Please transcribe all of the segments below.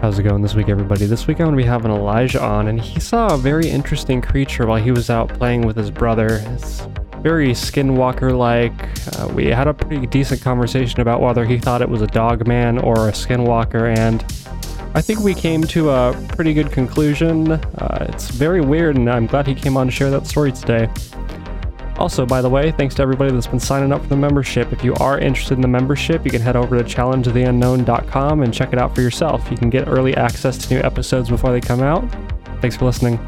How's it going this week, everybody? This week I'm going to be having Elijah on, and he saw a very interesting creature while he was out playing with his brother. It's very skinwalker like. Uh, we had a pretty decent conversation about whether he thought it was a dog man or a skinwalker, and I think we came to a pretty good conclusion. Uh, it's very weird, and I'm glad he came on to share that story today. Also, by the way, thanks to everybody that's been signing up for the membership. If you are interested in the membership, you can head over to challengeoftheunknown.com and check it out for yourself. You can get early access to new episodes before they come out. Thanks for listening.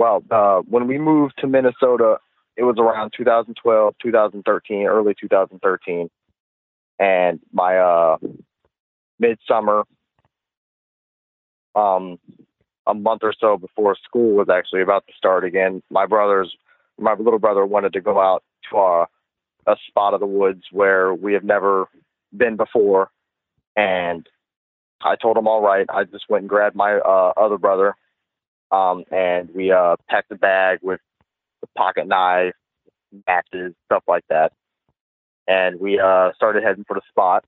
Well, uh, when we moved to Minnesota, it was around 2012, 2013, early 2013, and my uh, midsummer, um, a month or so before school was actually about to start again, my brothers, my little brother wanted to go out to a, a spot of the woods where we have never been before, and I told him all right. I just went and grabbed my uh, other brother um, and we uh, packed a bag with the pocket knife, matches, stuff like that. And we uh, started heading for the spot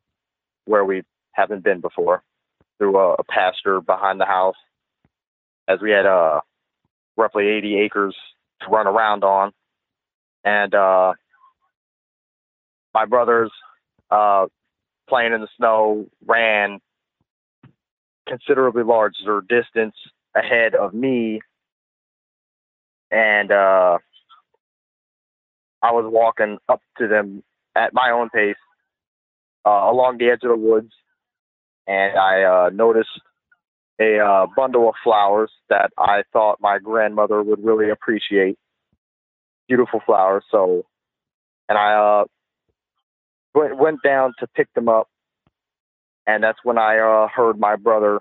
where we haven't been before through a, a pasture behind the house, as we had uh, roughly 80 acres to run around on. And uh, my brothers, uh, playing in the snow, ran considerably larger distance ahead of me. And uh, I was walking up to them at my own pace uh, along the edge of the woods, and I uh, noticed a uh, bundle of flowers that I thought my grandmother would really appreciate. Beautiful flowers, so, and I uh, went went down to pick them up, and that's when I uh, heard my brother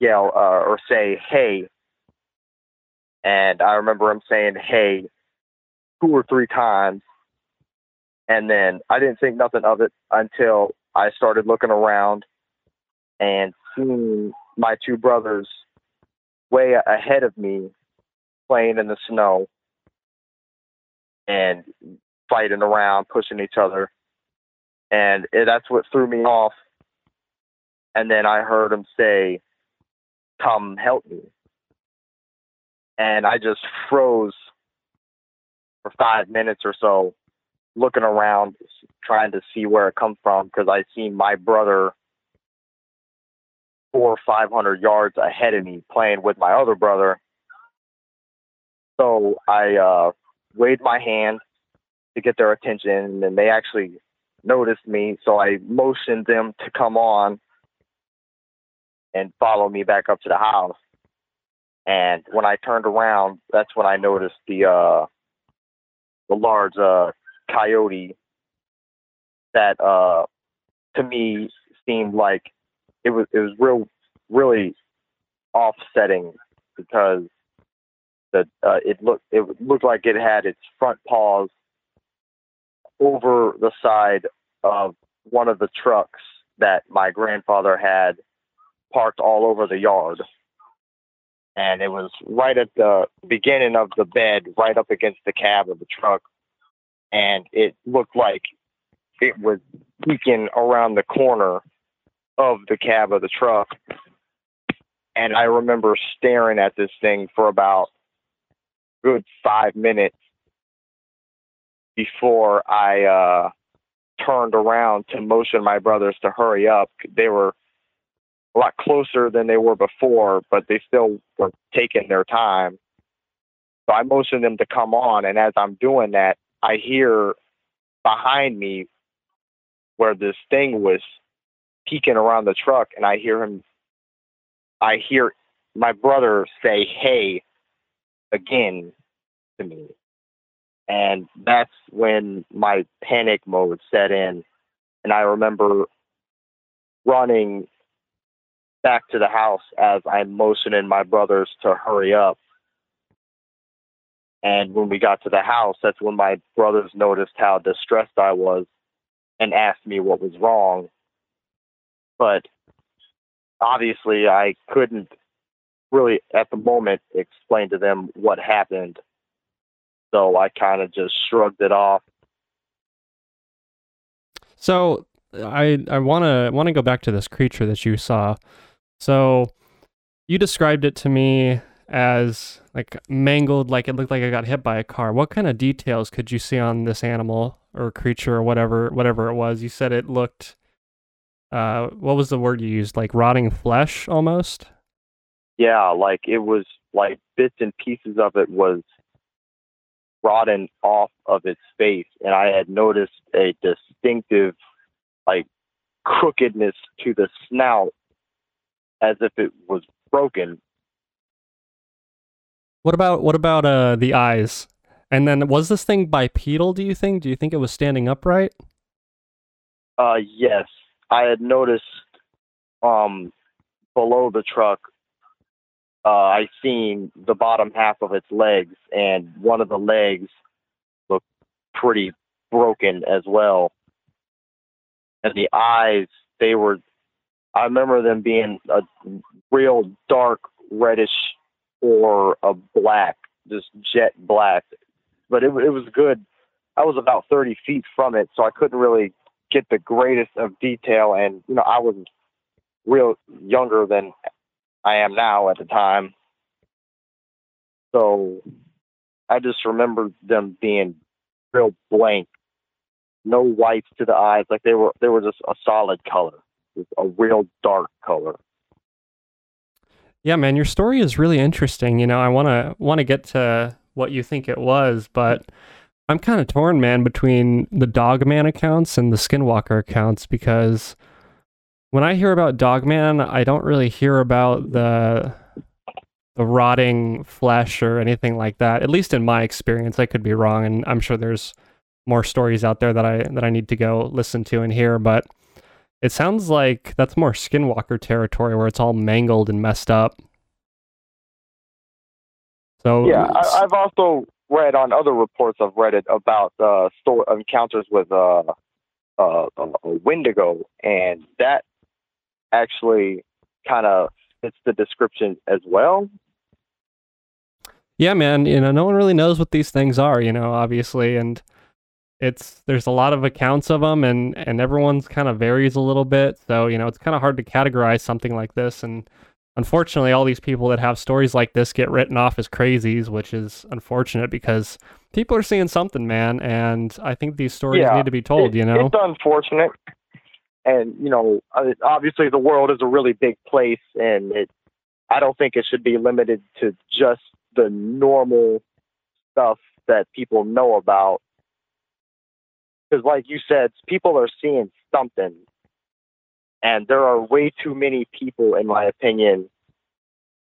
yell uh, or say "Hey," and I remember him saying "Hey" two or three times, and then I didn't think nothing of it until I started looking around and seeing my two brothers way ahead of me playing in the snow and fighting around, pushing each other. And it, that's what threw me off. And then I heard him say, come help me. And I just froze for five minutes or so, looking around, trying to see where it comes from, because I seen my brother four or five hundred yards ahead of me playing with my other brother. So I uh, waved my hand to get their attention, and they actually noticed me. So I motioned them to come on and follow me back up to the house. And when I turned around, that's when I noticed the uh, the large uh, coyote that uh, to me seemed like it was it was real really offsetting because the uh, it looked it looked like it had its front paws over the side of one of the trucks that my grandfather had parked all over the yard. And it was right at the beginning of the bed, right up against the cab of the truck. And it looked like it was peeking around the corner of the cab of the truck. And I remember staring at this thing for about good five minutes before I uh, turned around to motion my brothers to hurry up. They were a lot closer than they were before, but they still were taking their time. So I motioned them to come on, and as I'm doing that, I hear behind me where this thing was peeking around the truck, and I hear him. I hear my brother say, "Hey," again to me, and that's when my panic mode set in, and I remember running back to the house as I'm motioning my brothers to hurry up. And when we got to the house, that's when my brothers noticed how distressed I was. and asked me what was wrong. But obviously, I couldn't really at the moment explain to them what happened. So I kind of just shrugged it off. So I I want to want to go back to this creature that you saw. So you described it to me as like mangled, like it looked like I got hit by a car. What kind of details could you see on this animal or creature or whatever whatever it was? You said it looked. Uh, what was the word you used? Like rotting flesh, almost. Yeah, like it was like bits and pieces of it was rotten off of its face, and I had noticed a distinctive, like crookedness to the snout, as if it was broken what about what about uh the eyes? And then was this thing bipedal, do you think? Do you think it was standing upright? Uh yes. I had noticed um below the truck uh I seen the bottom half of its legs and one of the legs looked pretty broken as well. And the eyes, they were I remember them being a real dark reddish or a black, just jet black. But it, it was good. I was about 30 feet from it, so I couldn't really get the greatest of detail. And, you know, I was real younger than I am now at the time. So I just remember them being real blank, no whites to the eyes, like they were they were just a solid color, just a real dark color. Yeah, man, your story is really interesting. You know, I want to want to get to what you think it was, but I'm kind of torn, man, between the Dogman accounts and the Skinwalker accounts because when I hear about Dogman, I don't really hear about the the rotting flesh or anything like that. At least in my experience, I could be wrong, and I'm sure there's more stories out there that I that I need to go listen to and hear, but it sounds like that's more Skinwalker territory where it's all mangled and messed up. So yeah, I, have also read on other reports I've read it about uh, store encounters with uh, uh, a Wendigo, and that actually kind of fits the description as well. Yeah, man. You know, no one really knows what these things are. You know, obviously, and it's there's a lot of accounts of them and and everyone's kind of varies a little bit. So you know it's kind of hard to categorize something like this. And unfortunately all these people that have stories like this get written off as crazies which is unfortunate because people are seeing something man. And i think these stories yeah, need to be told it, you know? it's unfortunate. And you know uh, obviously the world is a really big place and it i don't think it should be limited to just the normal stuff that people know about because like you said, people are seeing something, and there are way too many people, in my opinion,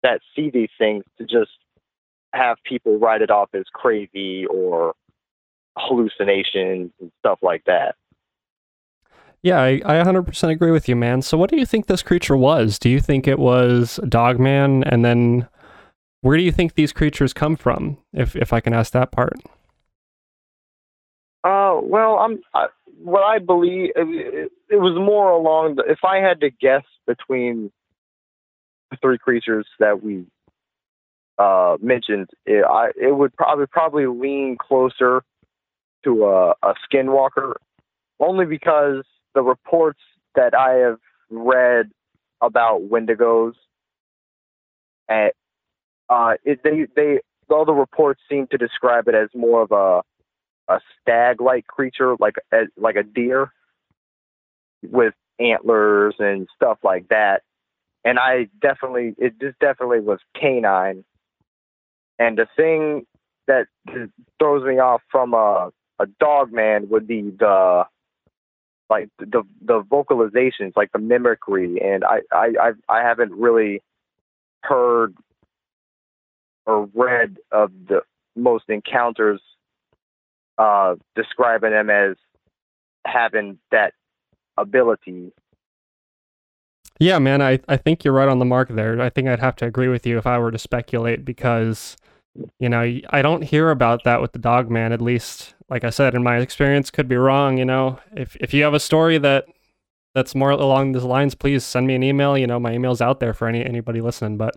that see these things to just have people write it off as crazy or hallucinations and stuff like that. Yeah, I, I 100% agree with you, man. So, what do you think this creature was? Do you think it was Dogman? And then, where do you think these creatures come from? If if I can ask that part. Uh, well, I'm I, what I believe. It, it, was more along the. If I had to guess between the three creatures that we uh, mentioned, it, I it would probably probably lean closer to a, a skinwalker, only because the reports that I have read about Wendigos, and uh, it, they they all the reports seem to describe it as more of a a stag-like creature, like a, like a deer, with antlers and stuff like that. And I definitely, it just definitely was canine. And the thing that throws me off from a a dog man would be the like the the vocalizations, like the mimicry, and I I I, I haven't really heard or read of the most encounters uh, describing them as having that ability. Yeah, man, I, I think you're right on the mark there. I think I'd have to agree with you if I were to speculate because You know, I don't hear about that with the dog man, at least, like I said, in my experience, could be wrong. You know, if, if you have a story that that's more along these lines, please send me an email. You know, my email's out there for any anybody listening. But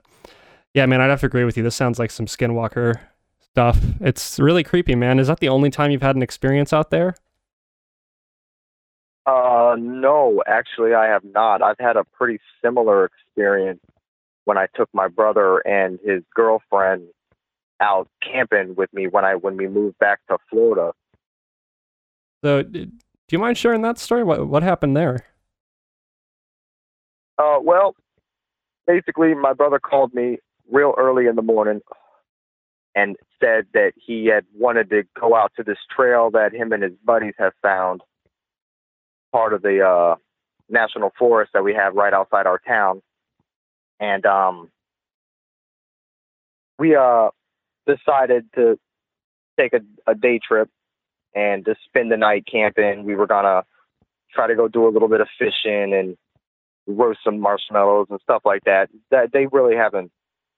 yeah, man, I'd have to agree with you. This sounds like some skinwalker stuff. It's really creepy, man. Is that the only time you've had an experience out there? Uh, no, actually, I have not. I've had a pretty similar experience when I took my brother and his girlfriend out camping with me when I when we moved back to Florida. So, do you mind sharing that story? What what happened there? Uh, well, basically, my brother called me real early in the morning and said that he had wanted to go out to this trail that him and his buddies have found, part of the uh, national forest that we have right outside our town. And um, we uh, decided to take a, a day trip and just spend the night camping. We were gonna try to go do a little bit of fishing and roast some marshmallows and stuff like that. That they really haven't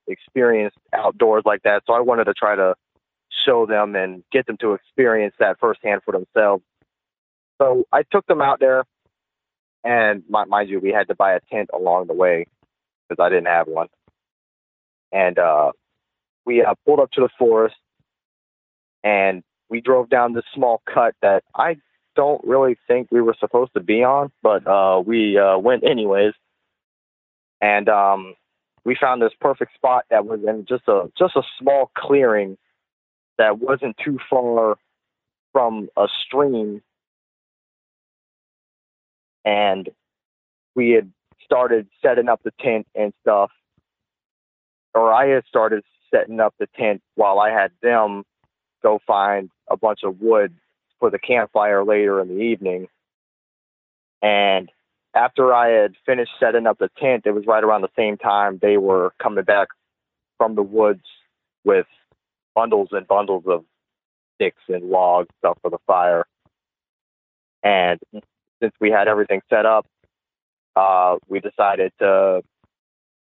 experienced outdoors like that, so I wanted to try to show them and get them to experience that firsthand for themselves. So I took them out there, and mind you, we had to buy a tent along the way because I didn't have one. And uh, we uh, pulled up to the forest, and we drove down this small cut that I don't really think we were supposed to be on, but uh, we uh, went anyways. And um, we found this perfect spot that was in just a just a small clearing that wasn't too far from a stream. And we had started setting up the tent and stuff, or I had started setting up the tent while I had them go find a bunch of wood for the campfire later in the evening. And after I had finished setting up the tent, it was right around the same time they were coming back from the woods with bundles and bundles of sticks and logs stuff for the fire. And since we had everything set up, uh, we decided to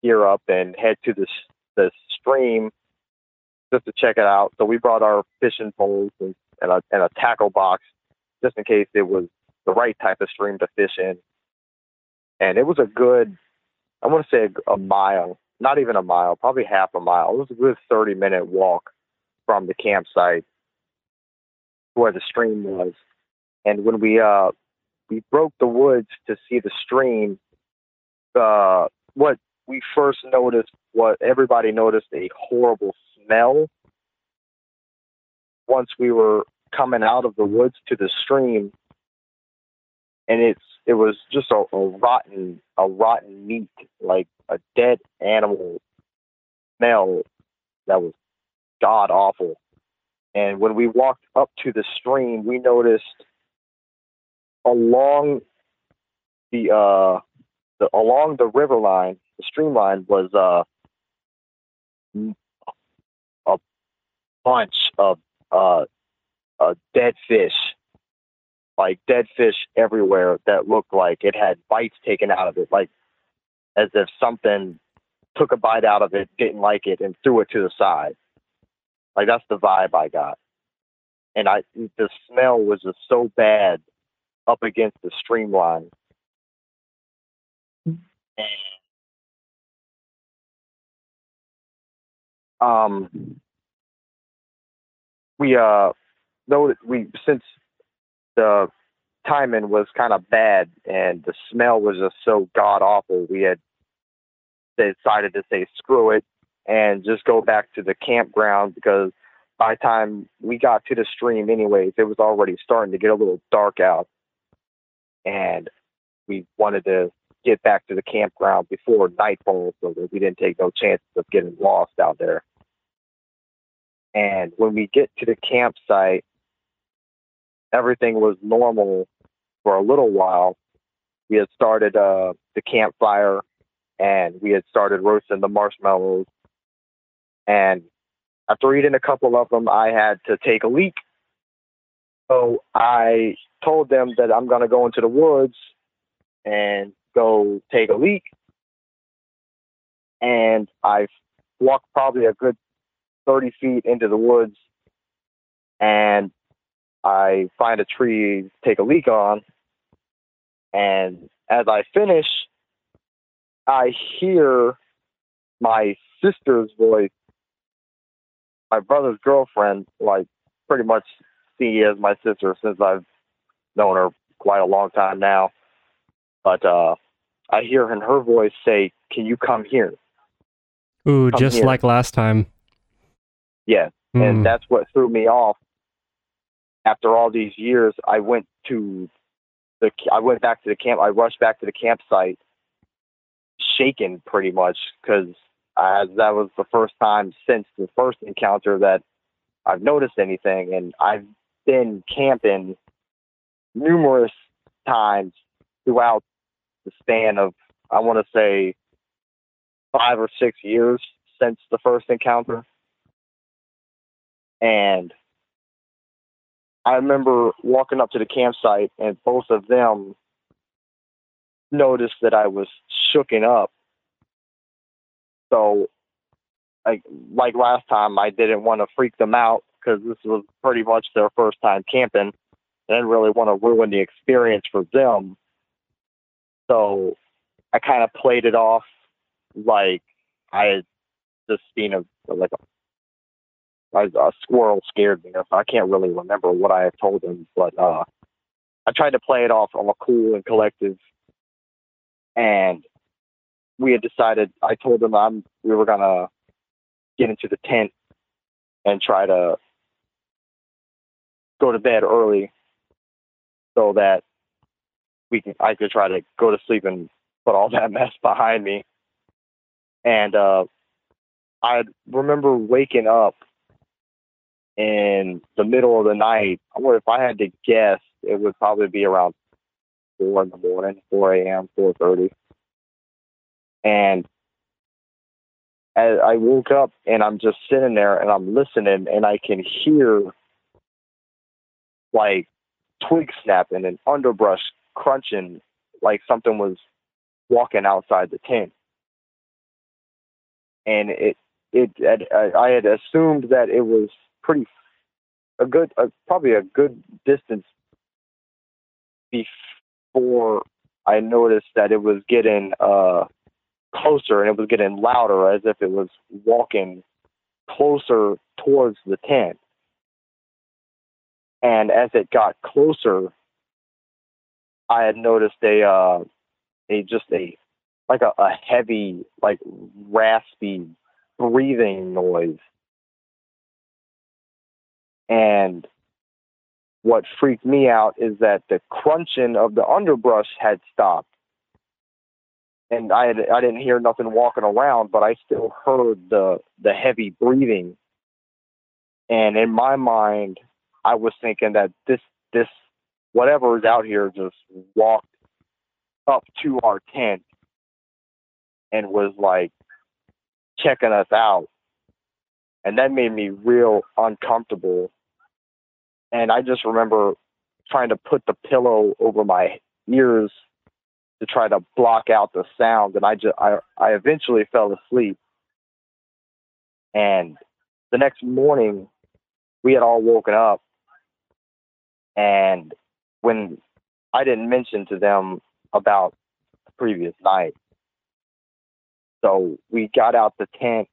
gear up and head to this the stream just to check it out. So we brought our fishing poles and, and, a, and a tackle box just in case it was the right type of stream to fish in. And it was a good, I want to say a, a mile, not even a mile, probably half a mile. It was a good 30 minute walk from the campsite where the stream was. And when we uh we broke the woods to see the stream, uh what we first noticed what everybody noticed a horrible smell once we were coming out of the woods to the stream and it's it was just a, a rotten a rotten meat like a dead animal smell that was god awful. And when we walked up to the stream we noticed along the uh the along the river line the streamline was uh, a bunch of uh, uh, dead fish, like dead fish everywhere that looked like it had bites taken out of it, like as if something took a bite out of it, didn't like it, and threw it to the side. Like that's the vibe I got. And I the smell was just so bad up against the streamline. And um, we uh, though we since the timing was kind of bad and the smell was just so god awful, we had decided to say screw it and just go back to the campground because by the time we got to the stream anyways it was already starting to get a little dark out. And we wanted to get back to the campground before nightfall so that we didn't take no chances of getting lost out there. And when we get to the campsite, everything was normal for a little while. We had started uh, the campfire and we had started roasting the marshmallows. And after eating a couple of them, I had to take a leak. So I told them that I'm going to go into the woods and go take a leak. And I walked probably a good 30 feet into the woods and I find a tree take a leak on. And as I finish, I hear my sister's voice, my brother's girlfriend, like pretty much see as my sister since I've known her quite a long time now. But uh, I hear in her voice say, "Can you come here?" Ooh, Come just here. like last time. Yeah, Hmm. and that's what threw me off. After all these years, I went to the I went back to the camp. I rushed back to the campsite, shaken pretty much because as that was the first time since the first encounter that I've noticed anything, and I've been camping numerous times throughout the span of I want to say five or six years since the first encounter. And I remember walking up to the campsite, and both of them noticed that I was shooken up. So, like like last time, I didn't want to freak them out because this was pretty much their first time camping. I didn't really want to ruin the experience for them. So, I kind of played it off like I had just seen a like a a, a squirrel scared me. I can't really remember what I had told him, but uh, I tried to play it off all cool and collective. And we had decided. I told him I'm we were gonna get into the tent and try to go to bed early, so that we can I could try to go to sleep and put all that mess behind me. And uh, I remember waking up in the middle of the night. Wonder if I had to guess, it would probably be around four in the morning, four a.m., four thirty. And as I woke up and I'm just sitting there and I'm listening and I can hear like twigs snapping and underbrush crunching, like something was walking outside the tent. And it it I had assumed that it was pretty a good probably a good distance before I noticed that it was getting uh closer and it was getting louder as if it was walking closer towards the tent. And as it got closer I had noticed a uh a just a like a, a heavy like raspy breathing noise and what freaked me out is that the crunching of the underbrush had stopped. And I had, I didn't hear nothing walking around, but I still heard the the heavy breathing. And in my mind, I was thinking that this this whatever is out here just walked up to our tent and was like checking us out. And that made me real uncomfortable and I just remember trying to put the pillow over my ears to try to block out the sound, and I just I I eventually fell asleep. And the next morning, we had all woken up, and when I didn't mention to them about the previous night, so we got out the tent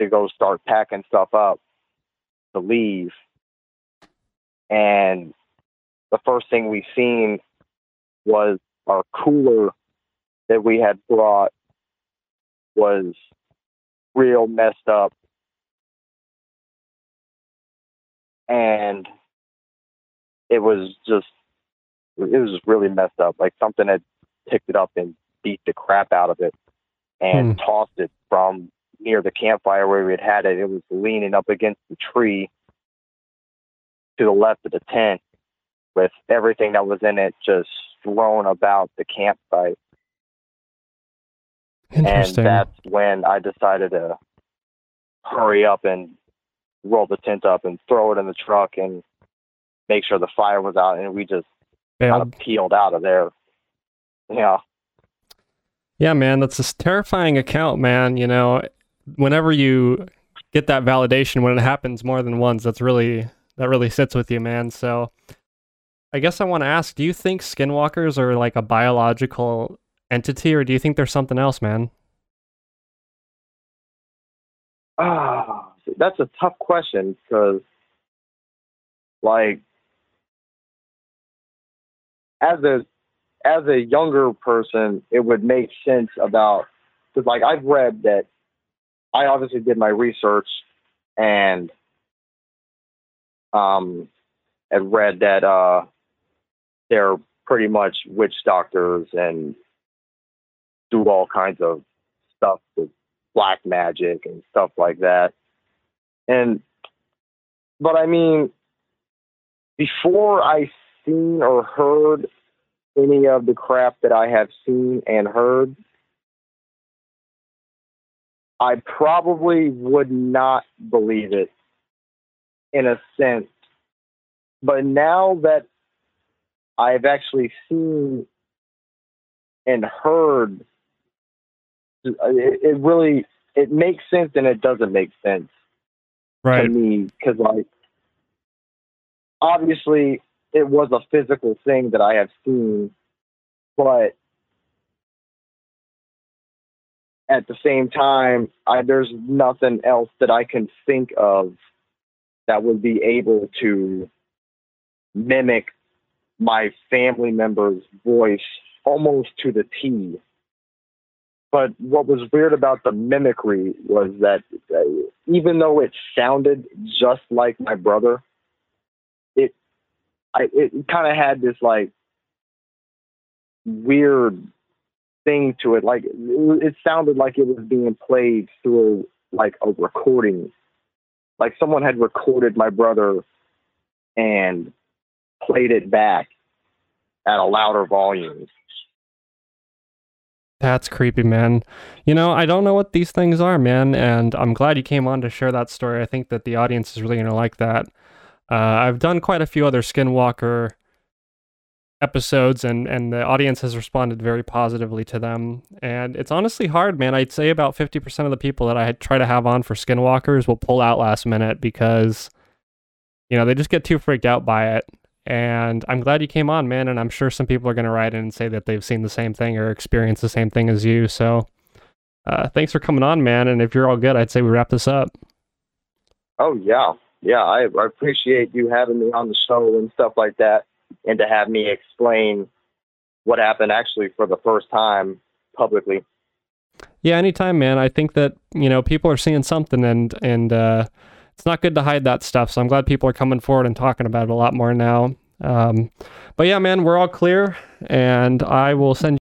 to go start packing stuff up to leave. And the first thing we seen was our cooler that we had brought was real messed up. And it was just it was just really messed up like something had picked it up and beat the crap out of it and hmm. tossed it from near the campfire where we had had it it was leaning up against the tree to the left of the tent with everything that was in it just thrown about the campsite. And that's when I decided to hurry up and roll the tent up and throw it in the truck and make sure the fire was out. And we just kind of peeled out of there. Yeah. Yeah, man, that's a terrifying account, man. You know, whenever you get that validation when it happens more than once. That's really that really sits with you, man. So I guess I want to ask, do you think skinwalkers are like a biological entity or do you think there's something else, man? Ah, that's a tough question because, like, as a as a younger person, it would make sense about because, like, I've read that I obviously did my research and um, had read that uh, they're pretty much witch doctors and do all kinds of stuff with black magic and stuff like that. And, but I mean, before I seen or heard any of the crap that I have seen and heard, I probably would not believe it in a sense. But now that I've actually seen and heard, it, it really it makes sense and it doesn't make sense right. to me because like obviously it was a physical thing that I have seen, but at the same time, I, there's nothing else that I can think of that would be able to mimic my family member's voice almost to the T. But what was weird about the mimicry was that uh, even though it sounded just like my brother, it I, it kind of had this like weird thing to it. Like it, sounded like it was being played through like a recording. Like someone had recorded my brother and played it back at a louder volume. That's creepy, man. You know, I don't know what these things are, man, and I'm glad you came on to share that story. I think that the audience is really going to like that. Uh, I've done quite a few other Skinwalker episodes and and the audience has responded very positively to them. And it's honestly hard man. I'd say about 50% of the people that i try to have on for skinwalkers will pull out last minute because you know they just get too freaked out by it. And i'm glad you came on man and i'm sure some people are going to write in and say that they've seen the same thing or experienced the same thing as you. So uh, thanks for coming on man and if you're all good i'd say we wrap this up. Oh yeah. Yeah I, I appreciate you having me on the show and stuff like that and to have me explain what happened actually for the first time publicly. Yeah, anytime, man. I think that you know people are seeing something, and and uh, it's not good to hide that stuff. So I'm glad people are coming forward and talking about it a lot more now. Um, but yeah, man, we're all clear, and I will send.